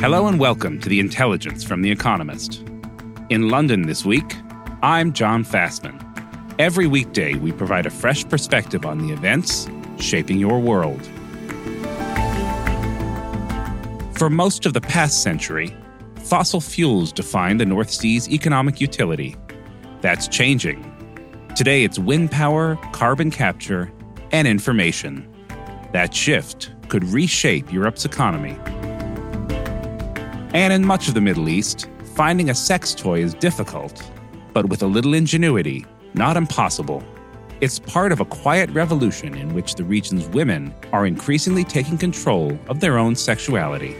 Hello and welcome to The Intelligence from The Economist. In London this week, I'm John Fasman. Every weekday, we provide a fresh perspective on the events shaping your world. For most of the past century, fossil fuels defined the North Sea's economic utility. That's changing. Today, it's wind power, carbon capture, and information. That shift could reshape Europe's economy. And in much of the Middle East, finding a sex toy is difficult, but with a little ingenuity, not impossible. It's part of a quiet revolution in which the region's women are increasingly taking control of their own sexuality.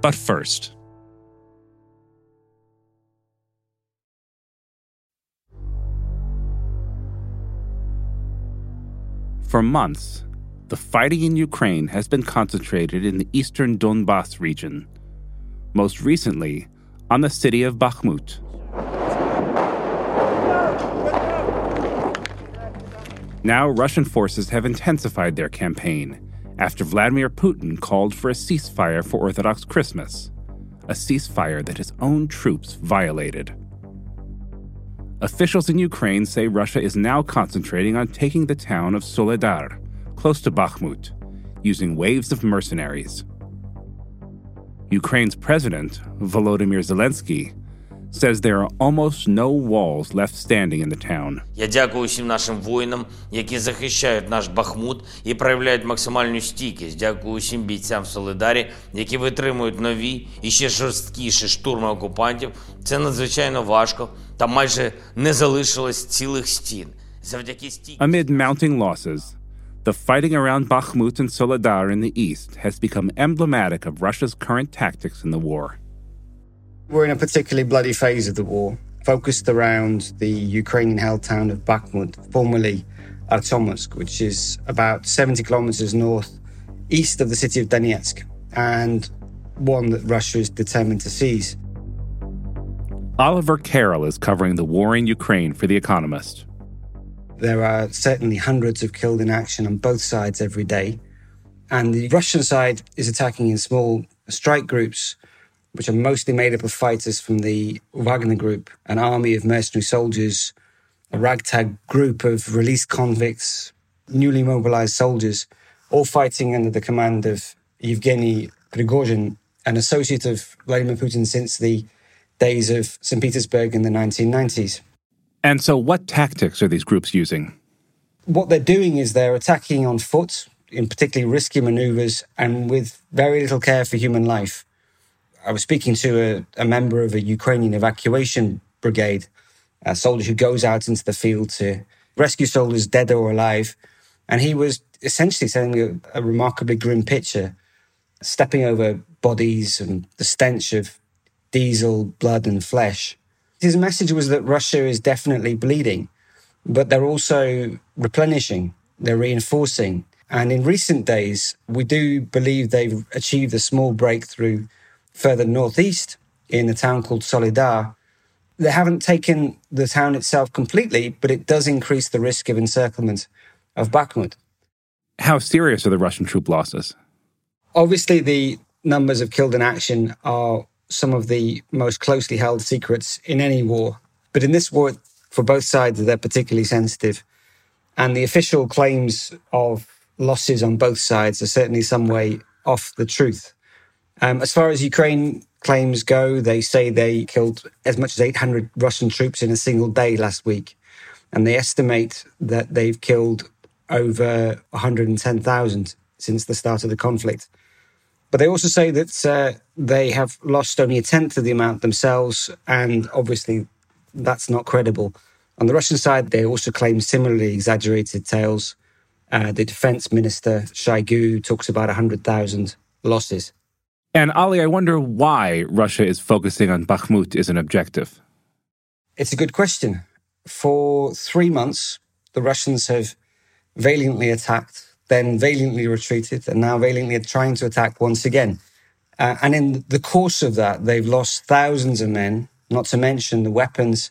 But first, For months, the fighting in Ukraine has been concentrated in the eastern Donbas region, most recently on the city of Bakhmut. Now, Russian forces have intensified their campaign after Vladimir Putin called for a ceasefire for Orthodox Christmas, a ceasefire that his own troops violated. Officials in Ukraine say Russia is now concentrating on taking the town of Soledar, close to Bakhmut, using waves of mercenaries. Ukraine's president, Volodymyr Zelensky, says there are almost no walls left standing in the town. Я дякую всім нашим воїнам, які захищають наш Бахмут і проявляють максимальну стійкість. Дякую всім бійцям в Солидарі, які витримують нові і ще жорсткіші штурми окупантів. Це надзвичайно важко. Там майже не залишилось цілих стін. Завдяки стійкості. Amid mounting losses, the fighting around Bakhmut and Soledar in the east has become emblematic of Russia's current tactics in the war. We're in a particularly bloody phase of the war, focused around the Ukrainian held town of Bakhmut, formerly Artemovsk, which is about 70 kilometers north east of the city of Donetsk, and one that Russia is determined to seize. Oliver Carroll is covering the war in Ukraine for The Economist. There are certainly hundreds of killed in action on both sides every day. And the Russian side is attacking in small strike groups, which are mostly made up of fighters from the Wagner Group, an army of mercenary soldiers, a ragtag group of released convicts, newly mobilized soldiers, all fighting under the command of Yevgeny Prigozhin, an associate of Vladimir Putin since the days of St. Petersburg in the 1990s. And so, what tactics are these groups using? What they're doing is they're attacking on foot, in particularly risky maneuvers, and with very little care for human life. I was speaking to a, a member of a Ukrainian evacuation brigade, a soldier who goes out into the field to rescue soldiers, dead or alive. And he was essentially me a, a remarkably grim picture, stepping over bodies and the stench of diesel, blood, and flesh. His message was that Russia is definitely bleeding, but they're also replenishing, they're reinforcing. And in recent days, we do believe they've achieved a small breakthrough further northeast in a town called Soledar. They haven't taken the town itself completely, but it does increase the risk of encirclement of Bakhmut. How serious are the Russian troop losses? Obviously, the numbers of killed in action are some of the most closely held secrets in any war. But in this war, for both sides, they're particularly sensitive. And the official claims of losses on both sides are certainly some way off the truth. Um, as far as Ukraine claims go, they say they killed as much as 800 Russian troops in a single day last week. And they estimate that they've killed over 110,000 since the start of the conflict. But they also say that uh, they have lost only a tenth of the amount themselves, and obviously that's not credible. On the Russian side, they also claim similarly exaggerated tales. Uh, the defense minister, Shoigu, talks about 100,000 losses. And Ali, I wonder why Russia is focusing on Bakhmut as an objective. It's a good question. For three months, the Russians have valiantly attacked, then valiantly retreated, and now valiantly trying to attack once again. Uh, and in the course of that, they've lost thousands of men, not to mention the weapons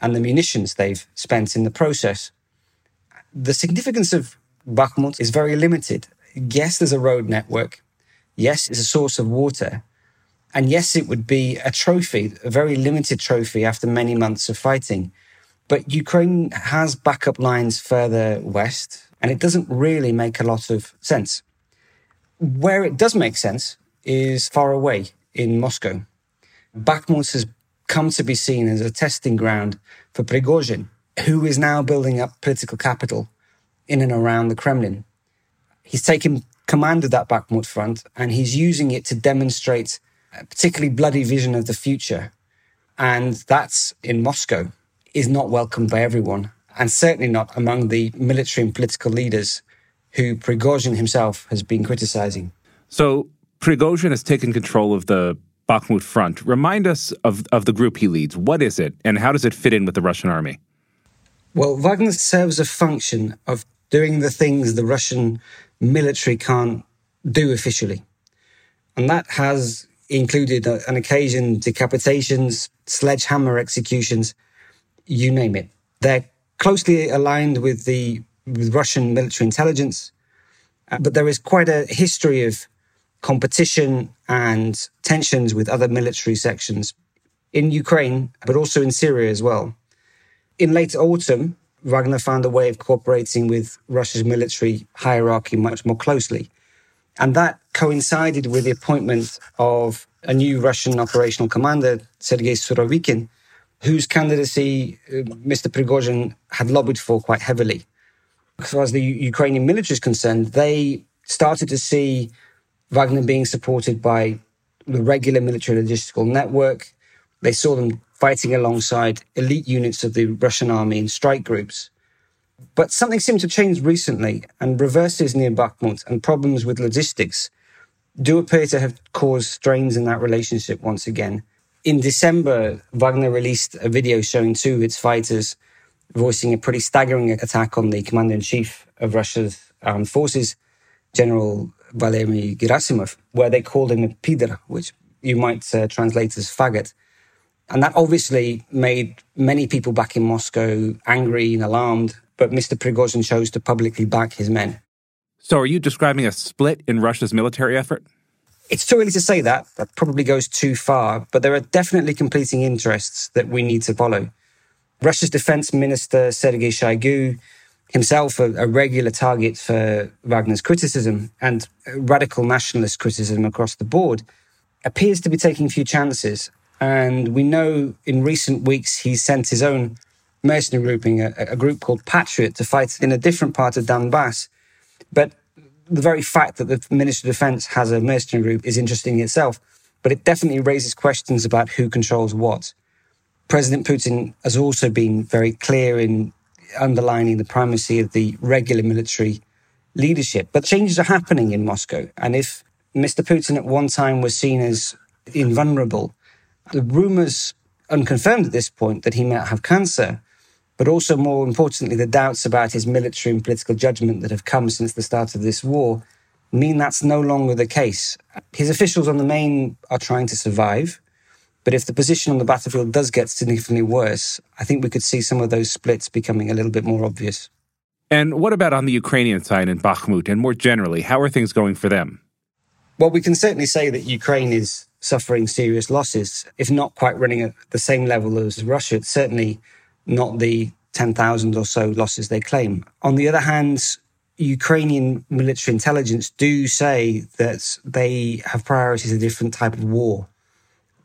and the munitions they've spent in the process. The significance of Bakhmut is very limited. Yes, there's a road network. Yes, it's a source of water. And yes, it would be a trophy, a very limited trophy after many months of fighting. But Ukraine has backup lines further west, and it doesn't really make a lot of sense. Where it does make sense is far away in Moscow. Bakhmut has come to be seen as a testing ground for Prigozhin, who is now building up political capital in and around the Kremlin. He's taken command of that Bakhmut front and he's using it to demonstrate a particularly bloody vision of the future. And that's in Moscow is not welcomed by everyone, and certainly not among the military and political leaders who Prigozhin himself has been criticizing. So Prigozhin has taken control of the Bakhmut front. Remind us of, of the group he leads. What is it, and how does it fit in with the Russian army? Well, Wagner serves a function of doing the things the Russian military can't do officially. And that has included, uh, an occasion, decapitations, sledgehammer executions, you name it. They're closely aligned with the with Russian military intelligence, uh, but there is quite a history of competition and tensions with other military sections in Ukraine, but also in Syria as well. In late autumn, Wagner found a way of cooperating with Russia's military hierarchy much more closely. And that coincided with the appointment of a new Russian operational commander, Sergei Surovikin, whose candidacy uh, Mr. Prigozhin had lobbied for quite heavily. As far as the Ukrainian military is concerned, they started to see Wagner being supported by the regular military logistical network. They saw them fighting alongside elite units of the Russian army in strike groups. But something seemed to change recently, and reverses near Bakhmut and problems with logistics do appear to have caused strains in that relationship once again. In December, Wagner released a video showing two of its fighters voicing a pretty staggering attack on the commander in chief of Russia's armed forces, General Valery Gerasimov, where they called him a pider, which you might uh, translate as faggot. And that obviously made many people back in Moscow angry and alarmed, but Mr. Prigozhin chose to publicly back his men. So, are you describing a split in Russia's military effort? It's too early to say that. That probably goes too far, but there are definitely competing interests that we need to follow. Russia's defense minister, Sergei Shoigu, himself a, a, regular target for Wagner's criticism and radical nationalist criticism across the board, appears to be taking a few chances. And we know in recent weeks he's sent his own mercenary grouping, a, a group called Patriot, to fight in a different part of Donbas. But the very fact that the Ministry of Defense has a mercenary group is interesting in itself, but it definitely raises questions about who controls what. President Putin has also been very clear in underlining the primacy of the regular military leadership. But changes are happening in Moscow. And if Mr. Putin at one time was seen as invulnerable, the rumors, unconfirmed at this point, that he might have cancer, but also more importantly, the doubts about his military and political judgment that have come since the start of this war mean that's no longer the case. His officials on the main are trying to survive. But if the position on the battlefield does get significantly worse, I think we could see some of those splits becoming a little bit more obvious. And what about on the Ukrainian side in Bakhmut? And more generally, how are things going for them? Well, we can certainly say that Ukraine is suffering serious losses, if not quite running at the same level as Russia. It's certainly not the 10,000 or so losses they claim. On the other hand, Ukrainian military intelligence do say that they have priorities a different type of war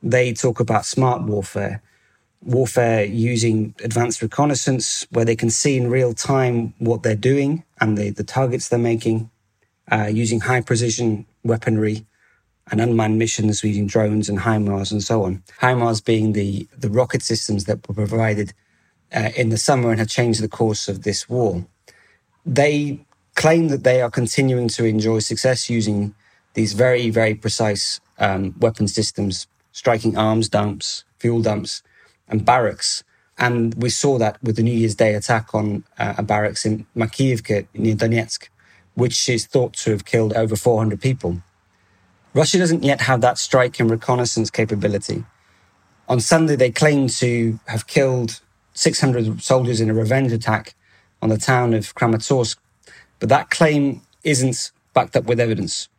they talk about smart warfare, warfare using advanced reconnaissance, where they can see in real time what they're doing and the, the targets they're making, uh, using high precision weaponry, and unmanned missions using drones and HIMARS and so on. HIMARS being the, the rocket systems that were provided uh, in the summer and have changed the course of this war. They claim that they are continuing to enjoy success using these very, very precise um, weapon systems, striking arms dumps, fuel dumps, and barracks. And we saw that with the New Year's Day attack on uh, a barracks in Makiyivka near Donetsk, which is thought to have killed over 400 people. Russia doesn't yet have that strike and reconnaissance capability. On Sunday, they claimed to have killed 600 soldiers in a revenge attack on the town of Kramatorsk, but that claim isn't backed up with evidence.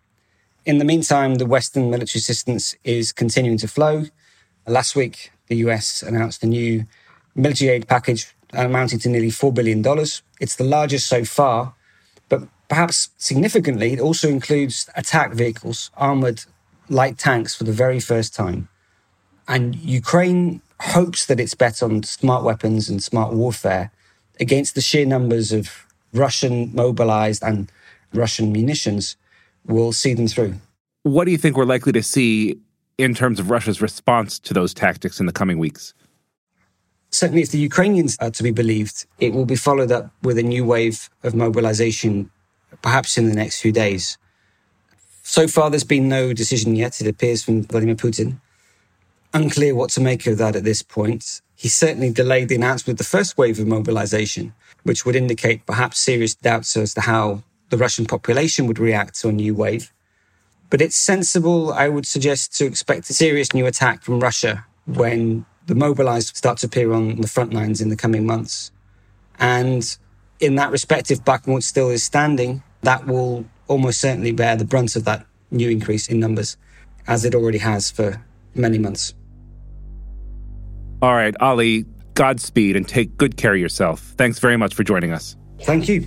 In the meantime, the Western military assistance is continuing to flow. Last week, the US announced a new military aid package amounting to nearly $4 billion. It's the largest so far perhaps significantly, it also includes attack vehicles, armored light tanks for the very first time. And Ukraine hopes that its bet on smart weapons and smart warfare against the sheer numbers of Russian mobilized and Russian munitions will see them through. What do you think we're likely to see in terms of Russia's response to those tactics in the coming weeks? certainly if the Ukrainians are to be believed, it will be followed up with a new wave of mobilization, perhaps in the next few days. So far, there's been no decision yet, it appears, from Vladimir Putin. Unclear what to make of that at this point. He certainly delayed the announcement of the first wave of mobilization, which would indicate perhaps serious doubts as to how the Russian population would react to a new wave. But it's sensible, I would suggest, to expect a serious new attack from Russia when the mobilized start to appear on the front lines in the coming months. And in that respect, if Bakhmut still is standing, that will almost certainly bear the brunt of that new increase in numbers, as it already has for many months. All right, Ali, Godspeed and take good care of yourself. Thanks very much for joining us. Thank you.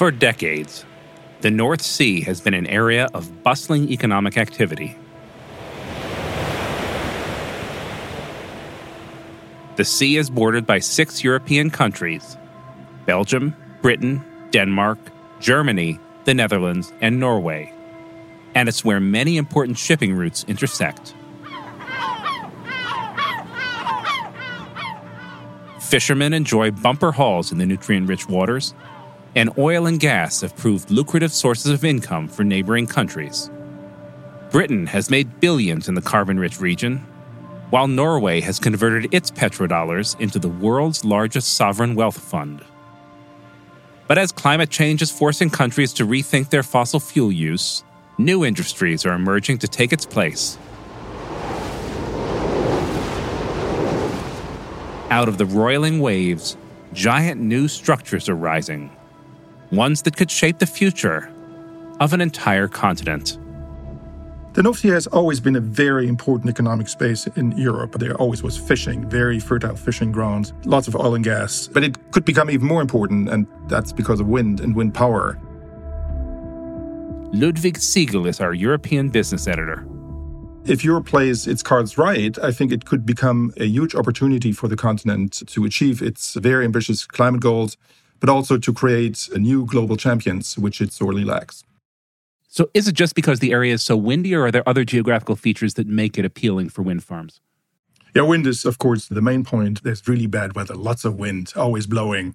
For decades, the North Sea has been an area of bustling economic activity. The sea is bordered by six European countries Belgium, Britain, Denmark, Germany, the Netherlands, and Norway. And it's where many important shipping routes intersect. Fishermen enjoy bumper hauls in the nutrient rich waters, and oil and gas have proved lucrative sources of income for neighboring countries. Britain has made billions in the carbon rich region, while Norway has converted its petrodollars into the world's largest sovereign wealth fund. But as climate change is forcing countries to rethink their fossil fuel use, new industries are emerging to take its place. Out of the roiling waves, giant new structures are rising, ones that could shape the future of an entire continent. The North Sea has always been a very important economic space in Europe. There always was fishing, very fertile fishing grounds, lots of oil and gas. But it could become even more important, and that's because of wind and wind power. Ludwig Siegel is our European business editor. If Europe plays its cards right, I think it could become a huge opportunity for the continent to achieve its very ambitious climate goals, but also to create new global champions, which it sorely lacks. So, is it just because the area is so windy, or are there other geographical features that make it appealing for wind farms? Yeah, wind is, of course, the main point. There's really bad weather, lots of wind, always blowing.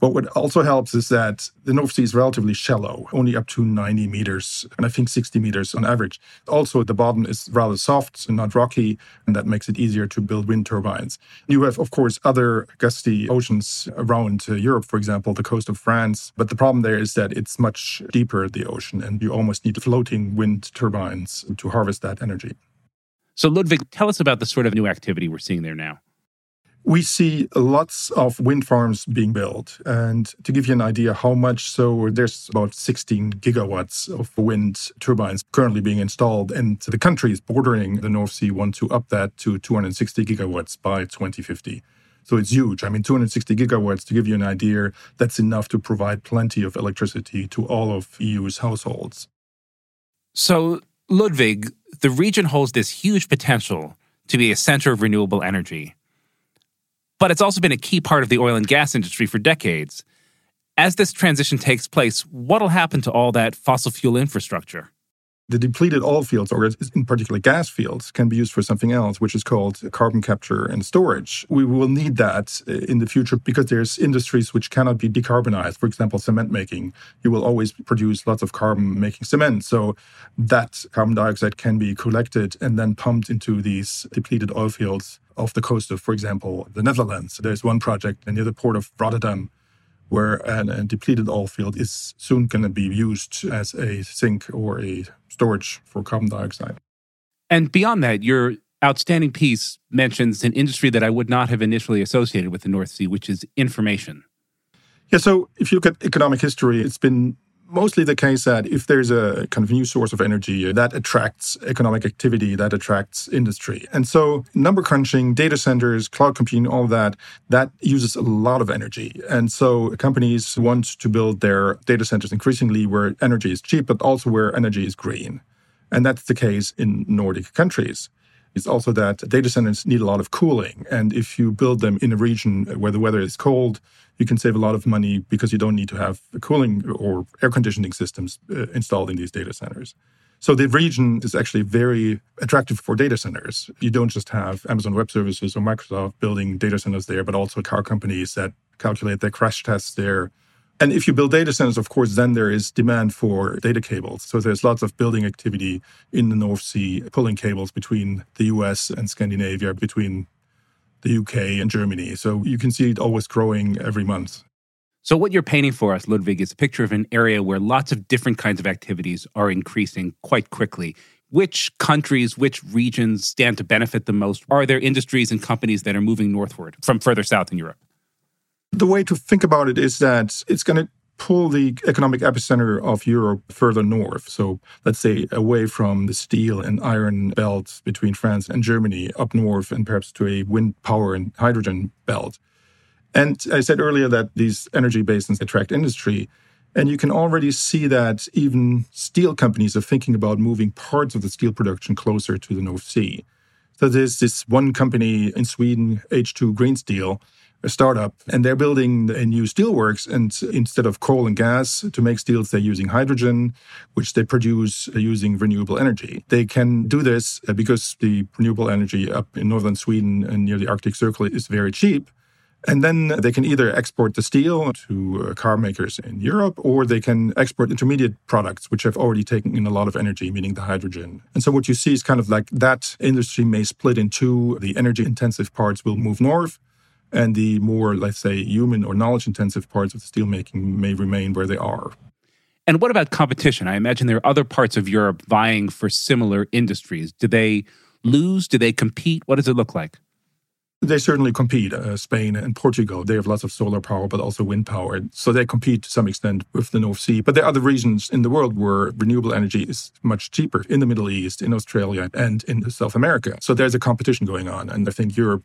But what also helps is that the North Sea is relatively shallow, only up to 90 meters, and I think 60 meters on average. Also, the bottom is rather soft and not rocky, and that makes it easier to build wind turbines. You have, of course, other gusty oceans around uh, Europe, for example, the coast of France. But the problem there is that it's much deeper, the ocean, and you almost need floating wind turbines to harvest that energy. So, Ludwig, tell us about the sort of new activity we're seeing there now we see lots of wind farms being built. And to give you an idea how much, so there's about 16 gigawatts of wind turbines currently being installed. And the countries bordering the North Sea want to up that to 260 gigawatts by 2050. So it's huge. I mean, 260 gigawatts, to give you an idea, that's enough to provide plenty of electricity to all of EU's households. So, Ludwig, the region holds this huge potential to be a center of renewable energy but it's also been a key part of the oil and gas industry for decades. As this transition takes place, what'll happen to all that fossil fuel infrastructure? The depleted oil fields, or in particular gas fields, can be used for something else, which is called carbon capture and storage. We will need that uh, in the future because there's industries which cannot be decarbonized. For example, cement making. You will always produce lots of carbon making cement. So that carbon dioxide can be collected and then pumped into these depleted oil fields off the coast of, for example, the Netherlands. There's one project near the port of Rotterdam where a depleted oil field is soon going to be used as a sink or a storage for carbon dioxide. And beyond that, your outstanding piece mentions an industry that I would not have initially associated with the North Sea, which is information. Yeah, so if you look at economic history, it's been mostly the case that if there's a kind of new source of energy uh, that attracts economic activity, that attracts industry. And so number crunching, data centers, cloud computing, all that, that uses a lot of energy. And so companies want to build their data centers increasingly where energy is cheap, but also where energy is green. And that's the case in Nordic countries. It's also that data centers need a lot of cooling. And if you build them in a region where the weather is cold, you can save a lot of money because you don't need to have cooling or air conditioning systems uh, installed in these data centers. So the region is actually very attractive for data centers. You don't just have Amazon Web Services or Microsoft building data centers there, but also car companies that calculate their crash tests there and if you build data centers, of course, then there is demand for data cables. So there's lots of building activity in the North Sea, pulling cables between the US and Scandinavia, between the UK and Germany. So you can see it always growing every month. So, what you're painting for us, Ludwig, is a picture of an area where lots of different kinds of activities are increasing quite quickly. Which countries, which regions stand to benefit the most? Are there industries and companies that are moving northward from further south in Europe? The way to think about it is that it's going to pull the economic epicenter of Europe further north. So let's say away from the steel and iron belts between France and Germany, up north, and perhaps to a wind power and hydrogen belt. And I said earlier that these energy basins attract industry. And you can already see that even steel companies are thinking about moving parts of the steel production closer to the North Sea. So there's this one company in Sweden, H2 Green Steel, a startup, and they're building a new steelworks. And instead of coal and gas to make steels, they're using hydrogen, which they produce using renewable energy. They can do this uh, because the renewable energy up in northern Sweden and near the Arctic Circle is very cheap. And then they can either export the steel to uh, car makers in Europe, or they can export intermediate products, which have already taken in a lot of energy, meaning the hydrogen. And so what you see is kind of like that industry may split in two. The energy intensive parts will move north, and the more, let's say, human or knowledge intensive parts of the steelmaking may remain where they are. And what about competition? I imagine there are other parts of Europe vying for similar industries. Do they lose? Do they compete? What does it look like? They certainly compete. Uh, Spain and Portugal, they have lots of solar power, but also wind power. So they compete to some extent with the North Sea. But there are other regions in the world where renewable energy is much cheaper in the Middle East, in Australia, and in South America. So there's a competition going on. And I think Europe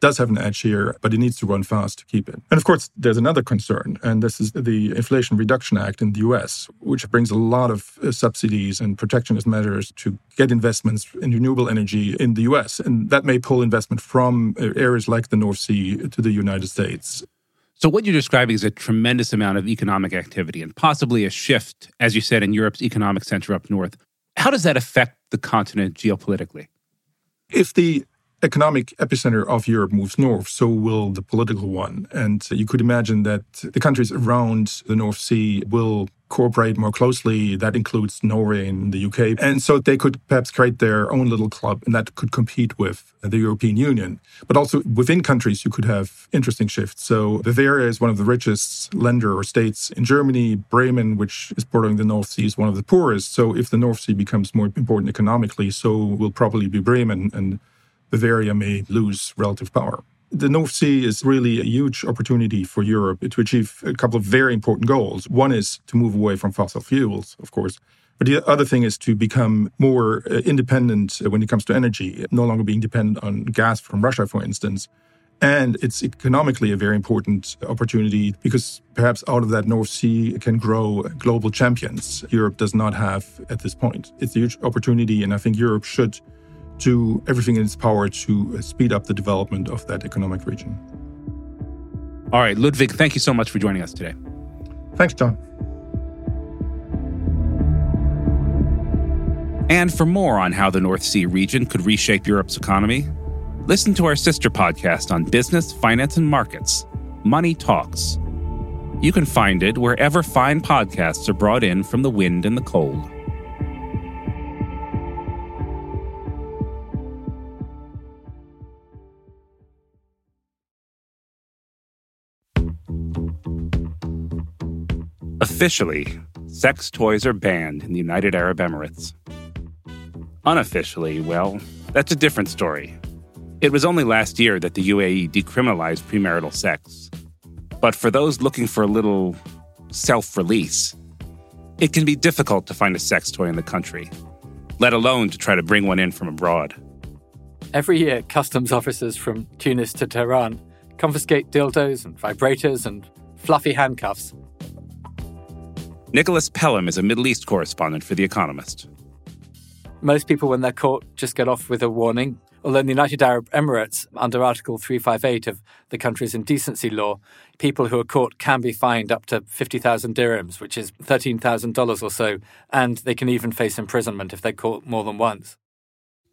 does have an edge here, but it needs to run fast to keep it. And of course, there's another concern, and this is the Inflation Reduction Act in the US, which brings a lot of uh, subsidies and protectionist measures to get investments in renewable energy in the US. And that may pull investment from uh, areas like the North Sea to the United States. So, what you're describing is a tremendous amount of economic activity and possibly a shift, as you said, in Europe's economic center up north. How does that affect the continent geopolitically? If the economic epicenter of Europe moves north, so will the political one. And you could imagine that the countries around the North Sea will cooperate more closely. That includes Norway and the UK. And so they could perhaps create their own little club and that could compete with the European Union. But also within countries, you could have interesting shifts. So Bavaria is one of the richest Länder or states in Germany. Bremen, which is bordering the North Sea, is one of the poorest. So if the North Sea becomes more important economically, so will probably be Bremen and Bavaria may lose relative power. The North Sea is really a huge opportunity for Europe to achieve a couple of very important goals. One is to move away from fossil fuels, of course. But the other thing is to become more uh, independent when it comes to energy, no longer being dependent on gas from Russia, for instance. And it's economically a very important opportunity because perhaps out of that North Sea can grow global champions Europe does not have at this point. It's a huge opportunity, and I think Europe should do everything in its power to uh, speed up the development of that economic region. All right, Ludwig, thank you so much for joining us today. Thanks, John. And for more on how the North Sea region could reshape Europe's economy, listen to our sister podcast on business, finance, and markets, Money Talks. You can find it wherever fine podcasts are brought in from the wind and the cold. Officially, sex toys are banned in the United Arab Emirates. Unofficially, well, that's a different story. It was only last year that the UAE decriminalized premarital sex. But for those looking for a little self release, it can be difficult to find a sex toy in the country, let alone to try to bring one in from abroad. Every year, customs officers from Tunis to Tehran confiscate dildos and vibrators and fluffy handcuffs Nicholas Pelham is a Middle East correspondent for The Economist. Most people, when they're caught, just get off with a warning. Although in the United Arab Emirates, under Article 358 of the country's indecency law, people who are caught can be fined up to 50,000 dirhams, which is $13,000 or so, and they can even face imprisonment if they're caught more than once.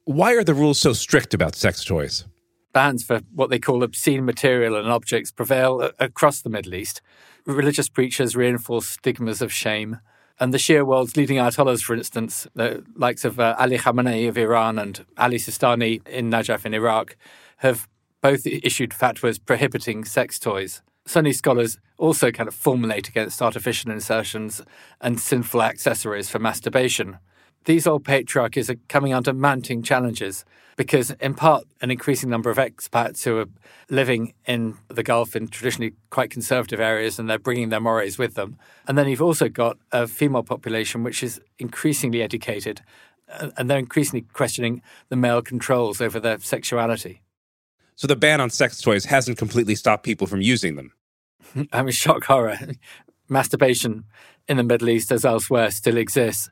Why are the rules so strict about sex toys? Bans for what they call obscene material and objects prevail across the Middle East religious preachers reinforce stigmas of shame. And the Shia world's leading ayatollahs, for instance, the likes of uh, Ali Khamenei of Iran and Ali Sistani in Najaf in Iraq, have both issued fatwas prohibiting sex toys. Sunni scholars also kind of formulate against artificial insertions and sinful accessories for masturbation. These old patriarchies are coming under mounting challenges because, in part, an increasing number of expats who are living in the Gulf in traditionally quite conservative areas and they're bringing their mores with them. And then you've also got a female population which is increasingly educated uh, and they're increasingly questioning the male controls over their sexuality. So the ban on sex toys hasn't completely stopped people from using them. I mean, shock horror. Masturbation in the Middle East, as elsewhere, still exists.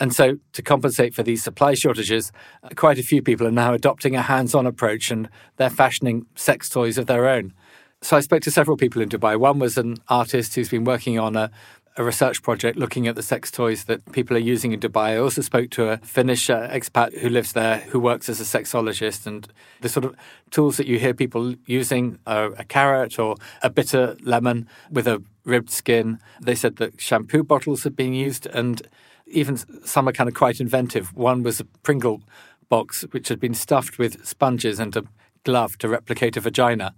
And so, to compensate for these supply shortages, uh, quite a few people are now adopting a hands on approach and they're fashioning sex toys of their own. So, I spoke to several people in Dubai. One was an artist who's been working on a, a research project looking at the sex toys that people are using in Dubai. I also spoke to a Finnish uh, expat who lives there who works as a sexologist. And the sort of tools that you hear people using are a carrot or a bitter lemon with a ribbed skin. They said that shampoo bottles have been used and even some are kind of quite inventive. One was a Pringle box which had been stuffed with sponges and a glove to replicate a vagina.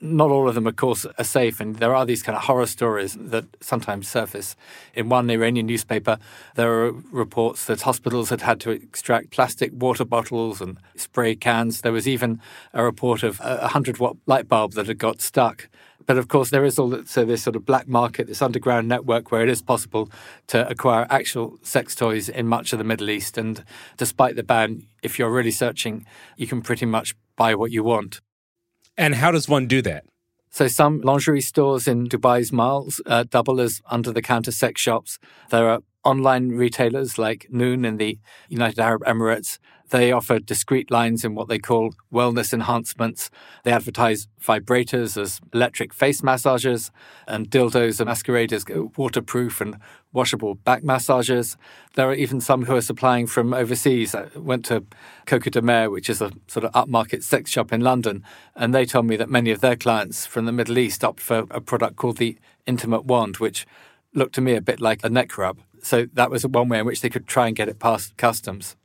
Not all of them, of course, are safe, and there are these kind of horror stories that sometimes surface. In one Iranian newspaper, there are reports that hospitals had had to extract plastic water bottles and spray cans. There was even a report of a 100 watt light bulb that had got stuck but of course, there is also this sort of black market, this underground network where it is possible to acquire actual sex toys in much of the Middle East. And despite the ban, if you're really searching, you can pretty much buy what you want. And how does one do that? So, some lingerie stores in Dubai's malls uh, double as under the counter sex shops. There are online retailers like Noon in the United Arab Emirates. They offer discrete lines in what they call wellness enhancements. They advertise vibrators as electric face massagers and dildos and masqueraders, waterproof and washable back massagers. There are even some who are supplying from overseas. I went to Coco de Mer, which is a sort of upmarket sex shop in London, and they told me that many of their clients from the Middle East opt for a product called the Intimate Wand, which looked to me a bit like a neck rub. So that was one way in which they could try and get it past customs.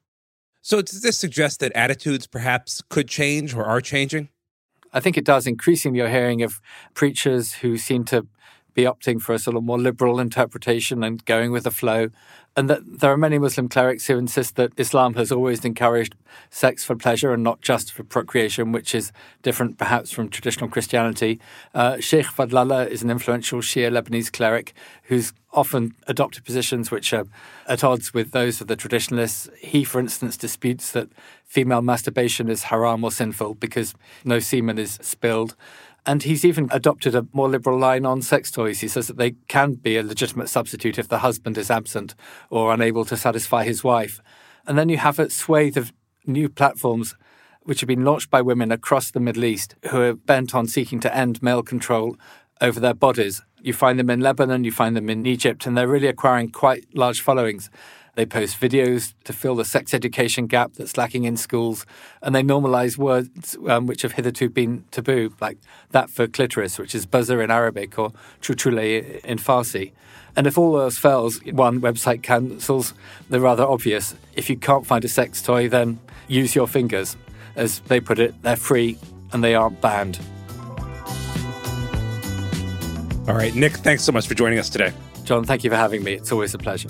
So, does this suggest that attitudes perhaps could change or are changing? I think it does. Increasingly, you're hearing of preachers who seem to be opting for a sort of more liberal interpretation and going with the flow. And that there are many Muslim clerics who insist that Islam has always encouraged sex for pleasure and not just for procreation, which is different perhaps from traditional Christianity. Uh, Sheikh Fadlallah is an influential Shia Lebanese cleric who's often adopted positions which are at odds with those of the traditionalists. He, for instance, disputes that female masturbation is haram or sinful because no semen is spilled. And he's even adopted a more liberal line on sex toys. He says that they can be a legitimate substitute if the husband is absent or unable to satisfy his wife. And then you have a swathe of new platforms which have been launched by women across the Middle East who are bent on seeking to end male control over their bodies. You find them in Lebanon, you find them in Egypt, and they're really acquiring quite large followings. They post videos to fill the sex education gap that's lacking in schools, and they normalize words um, which have hitherto been taboo, like that for clitoris, which is buzzer in Arabic, or chuchule in Farsi. And if all else fails, one website cancels the rather obvious. If you can't find a sex toy, then use your fingers. As they put it, they're free and they aren't banned. All right, Nick, thanks so much for joining us today. John, thank you for having me. It's always a pleasure.